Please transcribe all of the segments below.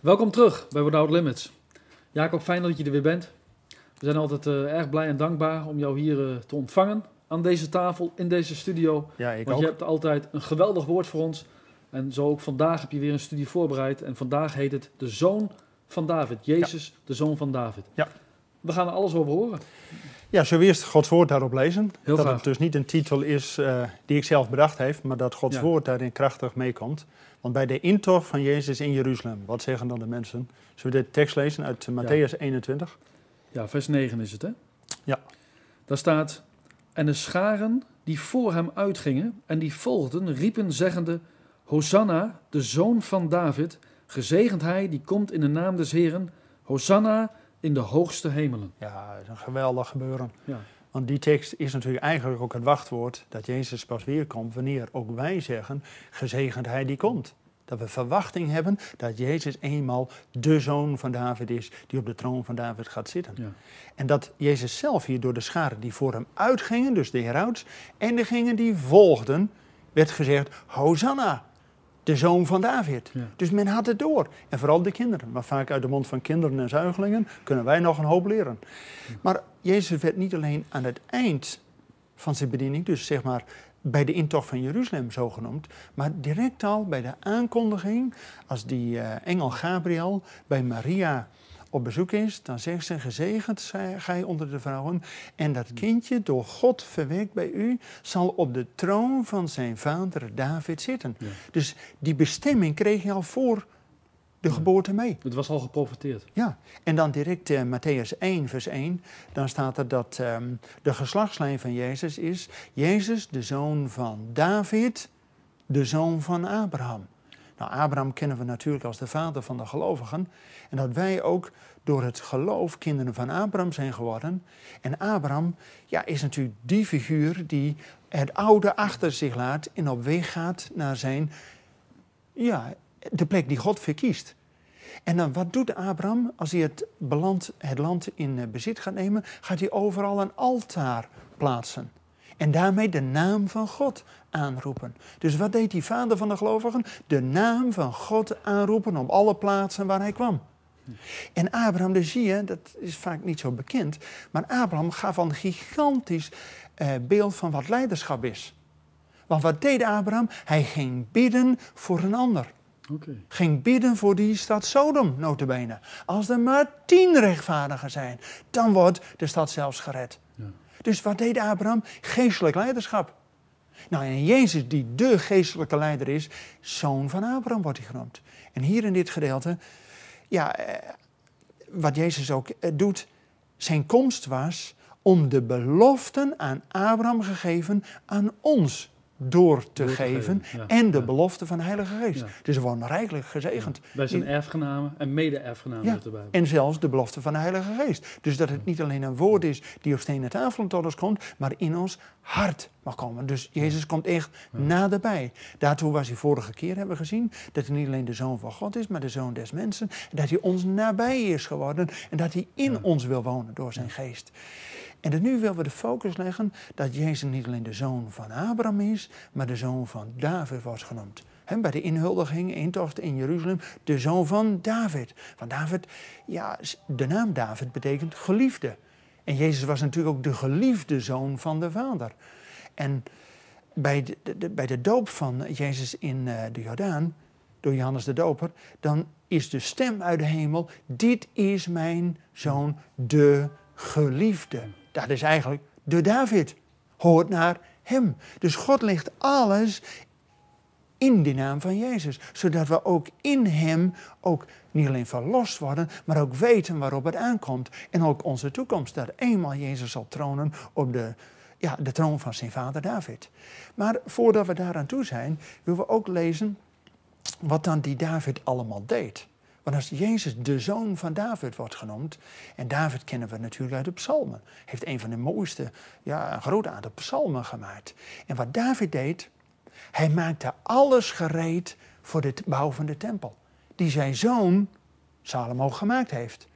Welkom terug bij Without Limits. Jacob, fijn dat je er weer bent. We zijn altijd uh, erg blij en dankbaar om jou hier uh, te ontvangen aan deze tafel, in deze studio. Ja, ik Want ook. je hebt altijd een geweldig woord voor ons. En zo ook vandaag heb je weer een studie voorbereid. En vandaag heet het De Zoon van David. Jezus, de Zoon van David. Ja. We gaan er alles over horen. Ja, zullen we eerst Gods woord daarop lezen? Heel dat graag. het dus niet een titel is uh, die ik zelf bedacht heb, maar dat Gods Ja. woord daarin krachtig meekomt. Want bij de intocht van Jezus in Jeruzalem, wat zeggen dan de mensen? Zullen we de tekst lezen uit uh, Matthäus 21? Ja, vers 9 is het, hè? Ja. Daar staat... En de scharen die voor hem uitgingen en die volgden, riepen zeggende... Hosanna, de Zoon van David, gezegend hij die komt in de naam des Heren. Hosanna in de hoogste hemelen. Ja, dat is een geweldig gebeuren. Ja. Want die tekst is natuurlijk eigenlijk ook het wachtwoord dat Jezus pas weer komt wanneer ook wij zeggen, gezegend hij die komt. Dat we verwachting hebben dat Jezus eenmaal de zoon van David is die op de troon van David gaat zitten. Ja. En dat Jezus zelf hier door de scharen die voor hem uitgingen, dus de herouds, en degenen die volgden, werd gezegd, Hosanna, de zoon van David. Ja. Dus men had het door. En vooral de kinderen. Maar vaak uit de mond van kinderen en zuigelingen kunnen wij nog een hoop leren. Maar Jezus werd niet alleen aan het eind van zijn bediening, dus zeg maar bij de intocht van Jeruzalem zo genoemd, maar direct al bij de aankondiging, als die uh, engel Gabriel bij Maria op bezoek is, dan zegt ze, gezegend zij gij onder de vrouwen, en dat kindje door God verwekt bij u, zal op de troon van zijn vader David zitten. Ja. Dus die bestemming kreeg hij al voor de geboorte mee. Het was al geprofiteerd. Ja, en dan direct uh, Matthäus 1, vers 1, dan staat er dat um, de geslachtslijn van Jezus is Jezus, de zoon van David, de zoon van Abraham. Nou, Abraham kennen we natuurlijk als de vader van de gelovigen. En dat wij ook door het geloof kinderen van Abraham zijn geworden. En Abraham ja, is natuurlijk die figuur die het oude achter zich laat en op weg gaat naar zijn, ja, de plek die God verkiest. En dan wat doet Abraham als hij het, het land in uh, bezit gaat nemen? Gaat hij overal een altaar plaatsen. En daarmee de naam van God aanroepen. Dus wat deed die vader van de gelovigen? De naam van God aanroepen op alle plaatsen waar hij kwam. En Abraham, dus zie je, dat is vaak niet zo bekend, maar Abraham gaf een gigantisch uh, beeld van wat leiderschap is. Want wat deed Abraham? Hij ging bidden voor een ander. Okay. Ging bidden voor die stad Sodom, notabene. Als er maar tien rechtvaardigen zijn, dan wordt de stad zelfs gered. Ja. Dus wat deed Abraham? Geestelijk leiderschap. Nou, en Jezus, die de geestelijke leider is, zoon van Abraham wordt hij genoemd. En hier in dit gedeelte, ja, eh, wat Jezus ook eh, doet, zijn komst was om de beloften aan Abraham gegeven aan ons door te, Door te geven. geven, ja, en de ja. belofte van de Heilige Geest. Ja. Dus we worden rijkelijk gezegend. Wij zijn erfgenamen en mede-erfgenamen Bijbel. En zelfs de belofte van de Heilige Geest. Dus dat het niet alleen een woord is die op stenen tafel tot ons komt, maar in ons hart mag komen. Dus Jezus komt echt naderbij. Daartoe was hij vorige keer, hebben we gezien, dat hij niet alleen de Zoon van God is, maar de Zoon des mensen. En dat hij ons nabij is geworden en dat hij in ons wil wonen door zijn geest. En dan nu willen we de focus leggen dat Jezus niet alleen de zoon van Abraham is, maar de zoon van David wordt genoemd. He, bij de inhuldiging, intocht in Jeruzalem, de zoon van David. Van David, ja, de naam David betekent geliefde. En Jezus was natuurlijk ook de geliefde zoon van de Vader. En bij de, de- de- bij de doop van Jezus in eh, de Jordaan, door Johannes de Doper, dan is de stem uit de hemel: Dit is mijn zoon, de geliefde. Dat is eigenlijk de David. Hoort naar hem. Dus God legt alles in de naam van Jezus. Zodat we ook in hem ook niet alleen verlost worden, maar ook weten waarop het aankomt. En ook onze toekomst. Dat eenmaal Jezus zal tronen op de, ja, de troon van zijn vader David. Maar voordat we daaraan toe zijn, willen we ook lezen wat dan die David allemaal deed. Want als Jezus de zoon van David wordt genoemd, en David kennen we natuurlijk uit de psalmen, heeft een van de mooiste, ja, een groot aantal psalmen gemaakt. En wat David deed, hij maakte alles gereed voor de bouw van de tempel, die zijn zoon Salomo gemaakt heeft.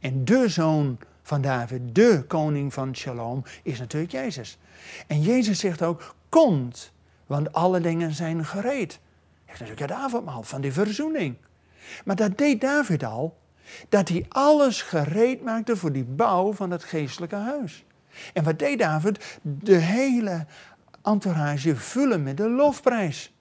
En de zoon van David, de koning van Shalom, is natuurlijk Jezus. En Jezus zegt ook, komt, want alle dingen zijn gereed. Heeft natuurlijk het avondmaal van die verzoening. Maar dat deed David al, dat hij alles gereed maakte voor die bouw van het geestelijke huis. En wat deed David? De hele entourage vullen met de lofprijs.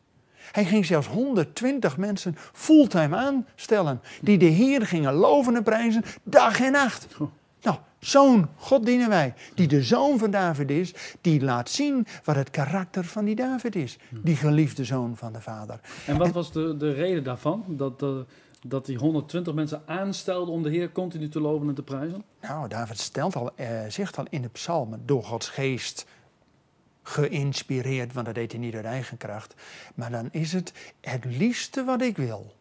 Hij ging zelfs 120 mensen fulltime aanstellen, die de Heer gingen loven en prijzen dag en nacht. Nou, zo'n God dienen wij, die de zoon van David is, die laat zien wat het karakter van die David is. Die geliefde zoon van de vader. En wat was de, de reden daarvan? Dat, dat, dat die 120 mensen aanstelden om de Heer continu te loven en te prijzen? Nou, David stelt al, eh, zegt al in de psalmen, door Gods geest geïnspireerd, want dat deed hij niet uit eigen kracht. Maar dan is het het liefste wat ik wil.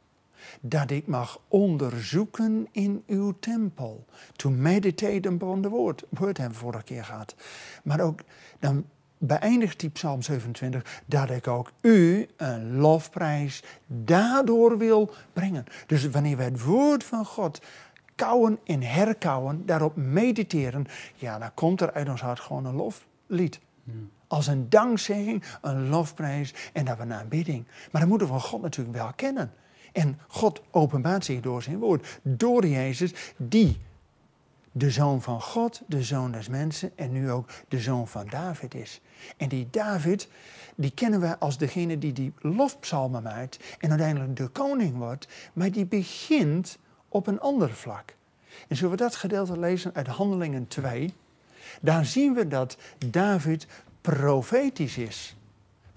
Dat ik mag onderzoeken in uw tempel. To meditate upon the word. Woord hebben we vorige keer gehad. Maar ook, dan beëindigt die Psalm 27 dat ik ook u een lofprijs daardoor wil brengen. Dus wanneer we het woord van God kouwen en herkouwen, daarop mediteren, ja, dan komt er uit ons hart gewoon een loflied. Als een dankzegging, een lofprijs en dat we een aanbidding. Maar dan moeten we God natuurlijk wel kennen. En God openbaart zich door zijn woord, door Jezus, die de zoon van God, de zoon des mensen en nu ook de zoon van David is. En die David, die kennen we als degene die die lofpsalmen maakt en uiteindelijk de koning wordt, maar die begint op een ander vlak. En zullen we dat gedeelte lezen uit Handelingen 2? Daar zien we dat David profetisch is.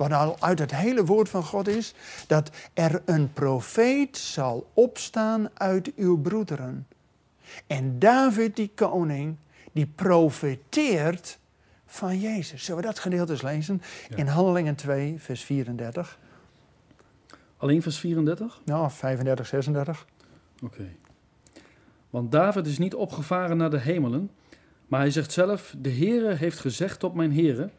Wat al uit het hele woord van God is, dat er een profeet zal opstaan uit uw broederen. En David, die koning, die profeteert van Jezus. Zullen we dat gedeelte eens lezen? In Handelingen 2, vers 34. Alleen vers 34? Nou, 35, 36. Oké. Want David is niet opgevaren naar de hemelen, maar hij zegt zelf: De Heere heeft gezegd tot mijn Heere: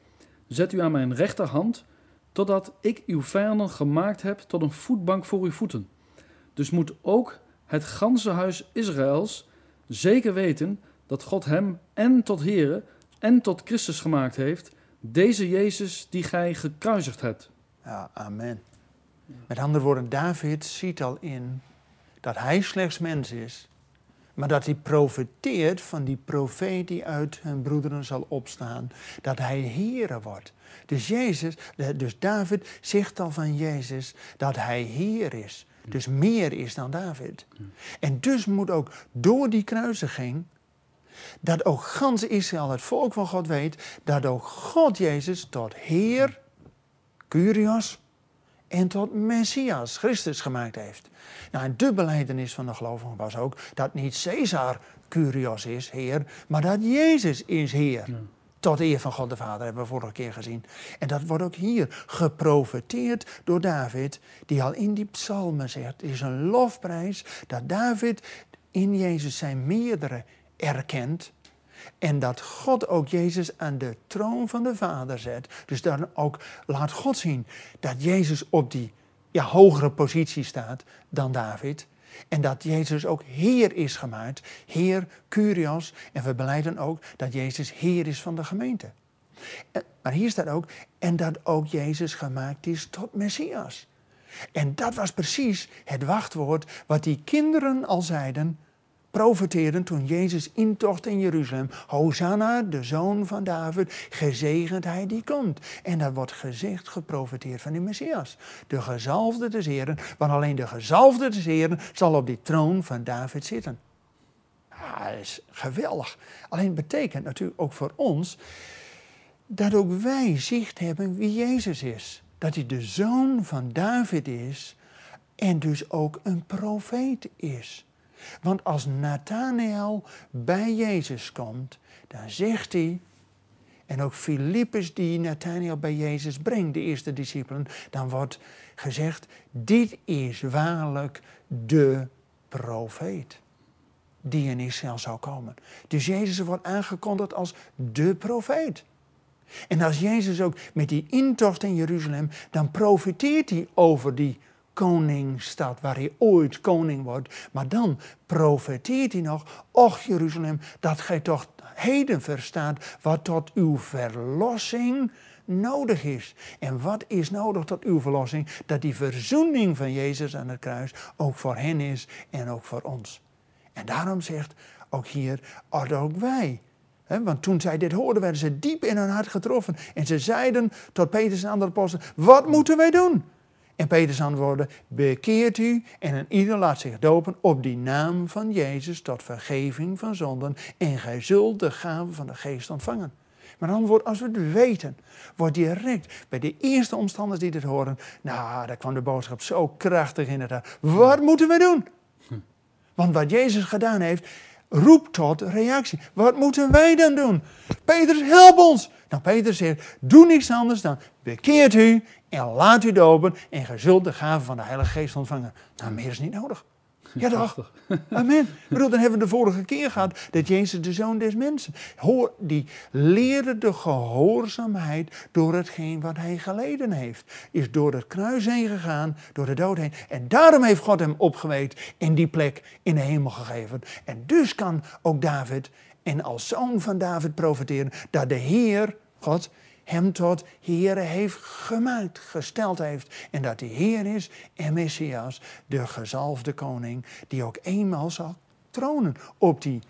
Zet u aan mijn rechterhand, totdat ik uw vijanden gemaakt heb tot een voetbank voor uw voeten. Dus moet ook het ganse huis Israëls zeker weten dat God hem en tot Here en tot Christus gemaakt heeft, deze Jezus die gij gekruisigd hebt. Ja, amen. Met andere woorden, David ziet al in dat hij slechts mens is, maar dat hij profeteert van die profeet die uit hun broederen zal opstaan, dat hij Heere wordt. Dus Jezus, dus David zegt al van Jezus dat hij Heer is. Dus meer is dan David. En dus moet ook door die kruisiging, dat ook gans Israël, het volk van God, weet dat ook God Jezus tot Heer, Curios en tot Messias, Christus gemaakt heeft. Nou, en de beleidenis van de gelovigen was ook dat niet Caesar Curios is, Heer, maar dat Jezus is Heer. Tot eer van God de Vader, hebben we vorige keer gezien. En dat wordt ook hier geprofeteerd door David, die al in die psalmen zegt: het is een lofprijs dat David in Jezus zijn meerdere erkent. En dat God ook Jezus aan de troon van de Vader zet. Dus dan ook laat God zien dat Jezus op die hogere positie staat dan David. En dat Jezus ook Heer is gemaakt. Heer, Curios. En we beleiden ook dat Jezus Heer is van de gemeente. Maar hier staat ook, en dat ook Jezus gemaakt is tot Messias. En dat was precies het wachtwoord wat die kinderen al zeiden profeteerden toen Jezus intocht in Jeruzalem. Hosanna, de zoon van David, gezegend hij die komt. En dat wordt gezegd, geprofeteerd van de Messias. De gezalfde des Heren, want alleen de gezalfde des Heren zal op die troon van David zitten. Ja, dat is geweldig. Alleen betekent natuurlijk ook voor ons dat ook wij zicht hebben wie Jezus is. Dat hij de zoon van David is en dus ook een profeet is. Want als Nathanael bij Jezus komt, dan zegt hij, en ook Filippus die Nathanael bij Jezus brengt, de eerste discipelen, dan wordt gezegd, dit is waarlijk de profeet die in Israël zou komen. Dus Jezus wordt aangekondigd als de profeet. En als Jezus ook met die intocht in Jeruzalem, dan profiteert hij over die koningsstad waar hij ooit koning wordt. Maar dan profeteert hij nog, och Jeruzalem, dat gij toch heden verstaat wat tot uw verlossing nodig is. En wat is nodig tot uw verlossing? Dat die verzoening van Jezus aan het kruis ook voor hen is en ook voor ons. En daarom zegt ook hier, ook wij. want toen zij dit hoorden, werden ze diep in hun hart getroffen. En ze zeiden tot Petrus en andere apostelen, wat moeten wij doen? En Petrus antwoordde, bekeert u en een ieder laat zich dopen op die naam van Jezus tot vergeving van zonden. En gij zult de gave van de geest ontvangen. Maar dan wordt, als we het weten, wordt direct bij de eerste omstanders die dit horen, nou, daar kwam de boodschap zo krachtig in het hart. Wat moeten we doen? Want wat Jezus gedaan heeft, roept tot reactie. Wat moeten wij dan doen? Petrus, help ons! Nou, Petrus zegt, doe niets anders dan bekeert u en laat u dopen en ge zult de gave van de Heilige Geest ontvangen. Nou, meer is niet nodig. Ja, toch? Amen. Ik bedoel, dan hebben we de vorige keer gehad dat Jezus de zoon des mensen. Hoor, die leerde de gehoorzaamheid door hetgeen wat hij geleden heeft. Is door het kruis heen gegaan, door de dood heen. En daarom heeft God hem opgeweekt in die plek in de hemel gegeven. En dus kan ook David en als zoon van David profiteren dat de Heer, God, hem tot Heer heeft gemaakt, gesteld heeft. En dat hij Heer is en Messias, de gezalfde koning, die ook eenmaal zal tronen op die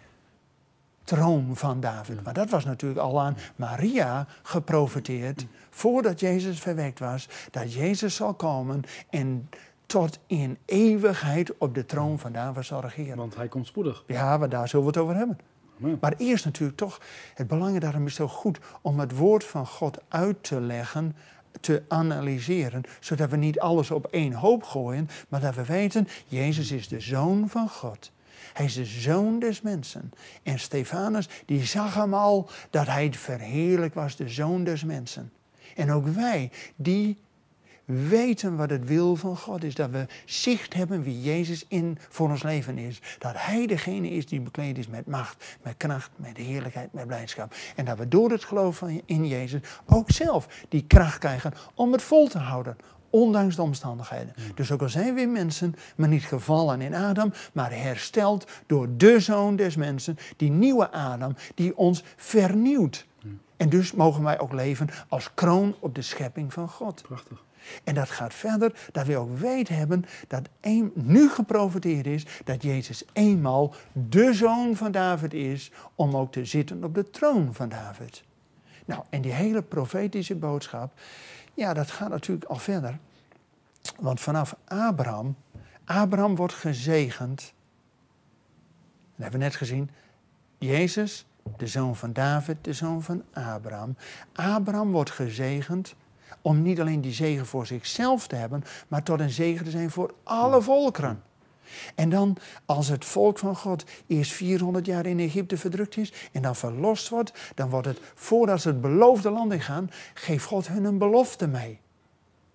troon van David. Maar dat was natuurlijk al aan Maria geprofiteerd, voordat Jezus verwekt was, dat Jezus zal komen en tot in eeuwigheid op de troon van David zal regeren. Want hij komt spoedig. Ja, maar daar zullen we het over hebben. Maar eerst natuurlijk toch, het belang daarom is zo goed om het woord van God uit te leggen, te analyseren, zodat we niet alles op één hoop gooien, maar dat we weten, Jezus is de Zoon van God. Hij is de zoon des mensen. En Stefanus, die zag hem al dat hij verheerlijk was, de zoon des mensen. En ook wij, die weten wat het wil van God is. Dat we zicht hebben wie Jezus in voor ons leven is. Dat Hij degene is die bekleed is met macht, met kracht, met heerlijkheid, met blijdschap. En dat we door het geloof in Jezus ook zelf die kracht krijgen om het vol te houden. Ondanks de omstandigheden. Dus ook al zijn we mensen, maar niet gevallen in Adam, maar hersteld door de zoon des mensen, die nieuwe Adam, die ons vernieuwt. En dus mogen wij ook leven als kroon op de schepping van God. Prachtig. En dat gaat verder dat we ook weten hebben dat een, nu geprofiteerd is dat Jezus eenmaal de zoon van David is om ook te zitten op de troon van David. Nou, en die hele profetische boodschap, ja, dat gaat natuurlijk al verder. Want vanaf Abraham, Abraham wordt gezegend. Dat hebben we net gezien. Jezus, de zoon van David, de zoon van Abraham. Abraham wordt gezegend om niet alleen die zegen voor zichzelf te hebben, maar tot een zegen te zijn voor alle volkeren. En dan, als het volk van God eerst 400 jaar in Egypte verdrukt is en dan verlost wordt, dan wordt het, voordat ze het beloofde land ingaan, geeft God hun een belofte mee.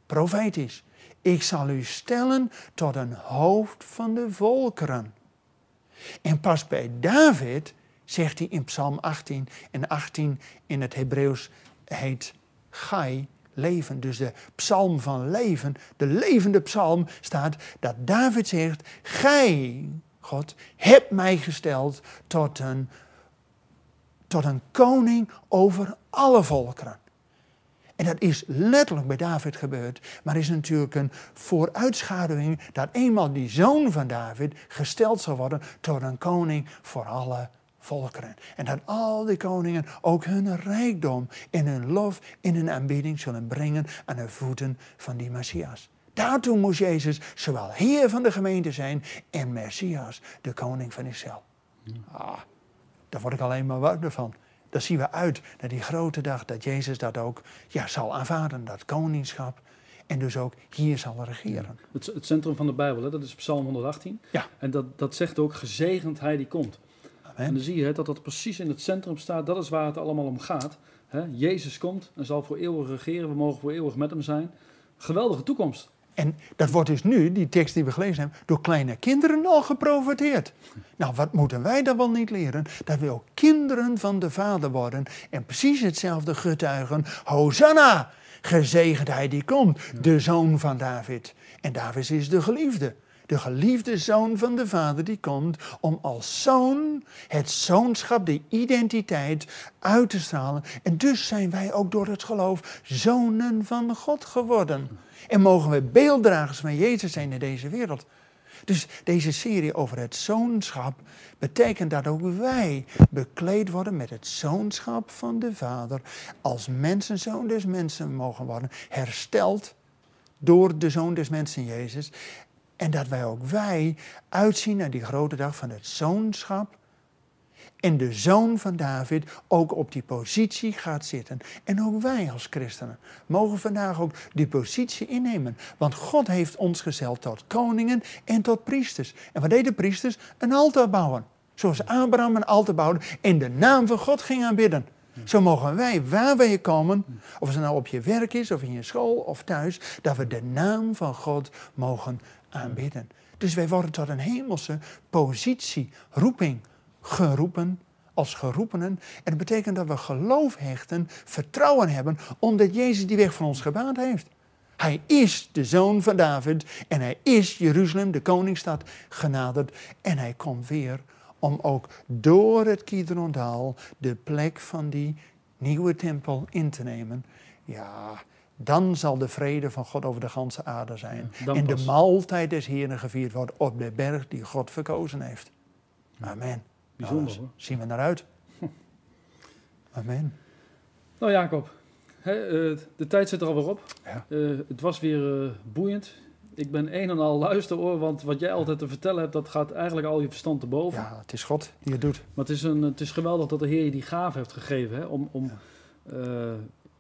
Profetisch. Ik zal u stellen tot een hoofd van de volkeren. En pas bij David zegt hij in Psalm 18, en 18 in het Hebreeuws heet Gai, leven. Dus de psalm van leven, de levende psalm, staat dat David zegt: Gij, God, hebt mij gesteld tot een, tot een koning over alle volkeren. En dat is letterlijk bij David gebeurd, maar is natuurlijk een vooruitschaduwing dat eenmaal die zoon van David gesteld zal worden tot een koning voor alle volkeren. En dat al die koningen ook hun rijkdom en hun lof en hun aanbidding zullen brengen aan de voeten van die Messias. Daartoe moest Jezus zowel Heer van de gemeente zijn en Messias, de koning van Israël. Ah, daar word ik alleen maar warm van. Daar zien we uit naar die grote dag dat Jezus dat ook ja, zal aanvaarden, dat koningschap. En dus ook hier zal regeren. Het, het, centrum van de Bijbel, hè, dat is Psalm 118. Ja. En dat, dat zegt ook, gezegend hij die komt. En dan zie je dat dat precies in het centrum staat. Dat is waar het allemaal om gaat. Jezus komt en zal voor eeuwig regeren. We mogen voor eeuwig met hem zijn. Geweldige toekomst. En dat wordt dus nu, die tekst die we gelezen hebben, door kleine kinderen al geprofiteerd. Nou, wat moeten wij dan wel niet leren? Dat we ook kinderen van de Vader worden en precies hetzelfde getuigen. Hosanna! Gezegend hij die komt, de zoon van David. En David is de geliefde. De geliefde zoon van de Vader die komt om als zoon het zoonschap, de identiteit uit te stralen. En dus zijn wij ook door het geloof zonen van God geworden. En mogen we beelddragers van Jezus zijn in deze wereld. Dus deze serie over het zoonschap betekent dat ook wij bekleed worden met het zoonschap van de Vader. Als mensenzoon des mensen mogen worden, hersteld door de zoon des mensen Jezus. En dat wij ook wij uitzien naar die grote dag van het zoonschap. En de zoon van David ook op die positie gaat zitten. En ook wij als christenen mogen vandaag ook die positie innemen. Want God heeft ons gezeld tot koningen en tot priesters. En wat deden priesters? Een altaar bouwen. Zoals Abraham een altaar bouwde en de naam van God ging aanbidden. Zo mogen wij, waar wij komen, of het nou op je werk is, of in je school, of thuis, dat we de naam van God mogen Dus wij worden tot een hemelse positie, roeping, geroepen als geroepenen. En dat betekent dat we geloof hechten, vertrouwen hebben, omdat Jezus die weg van ons gebaand heeft. Hij is de zoon van David en hij is Jeruzalem, de koningsstad, genaderd. En hij komt weer om ook door het Kidrondaal de plek van die nieuwe tempel in te nemen. Ja, dan zal de vrede van God over de ganse aarde zijn. en de maaltijd des Heeren gevierd wordt op de berg die God verkozen heeft. Amen. Bijzonder nou, Zien we naar uit. Amen. Nou Jacob, hè, eh, de tijd zit er alweer op. Ja. Uh, het was weer uh, boeiend. Ik ben een en al luisteroor, want wat jij altijd te vertellen hebt, dat gaat eigenlijk al je verstand te boven. Ja, het is God die het doet. Maar het is, een, het is geweldig dat de Heer je die gave heeft gegeven, hè, om, om,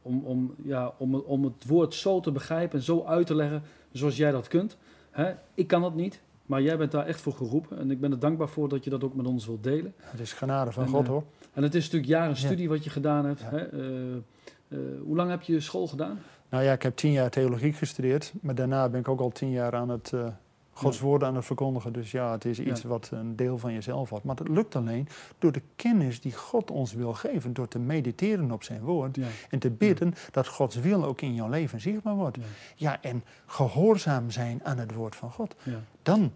om, om, ja, om, om het woord zo te begrijpen en zo uit te leggen zoals jij dat kunt. Hè. Ik kan dat niet, maar jij bent daar echt voor geroepen. En ik ben er dankbaar voor dat je dat ook met ons wilt delen. Het is genade van God hoor. En het is natuurlijk jaren studie wat je gedaan hebt. Hè? hoe lang heb je school gedaan? Nou ja, ik heb tien jaar theologie gestudeerd, maar daarna ben ik ook al tien jaar aan het uh, Gods woorden aan het verkondigen. Dus ja, het is iets wat een deel van jezelf wordt. Maar het lukt alleen door de kennis die God ons wil geven, door te mediteren op zijn woord en te bidden dat Gods wil ook in jouw leven zichtbaar wordt. Ja, en gehoorzaam zijn aan het woord van God. Dan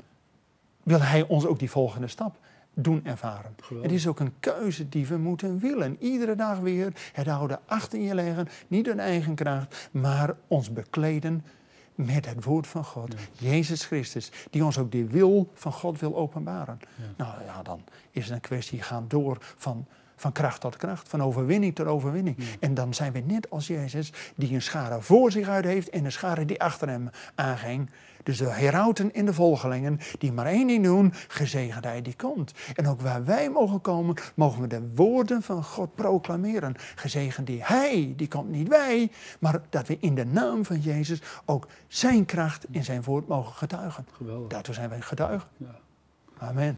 wil Hij ons ook die volgende stap doen ervaren. Het is ook een keuze die we moeten willen. Iedere dag weer het houden achter je leggen, niet een eigen kracht, maar ons bekleden met het woord van God. Jezus Christus, die ons ook de wil van God wil openbaren. Nou ja, dan is het een kwestie, gaan door van, van kracht tot kracht, van overwinning tot overwinning. En dan zijn we net als Jezus, die een schare voor zich uit heeft en een schare die achter hem aanging. Dus de herauten en de volgelingen die maar één ding doen, gezegend hij die komt. En ook waar wij mogen komen, mogen we de woorden van God proclameren. Gezegend die hij, die komt niet wij, maar dat we in de naam van Jezus ook zijn kracht in zijn woord mogen getuigen. Geweldig. Daartoe zijn wij getuigen. Ja. Amen.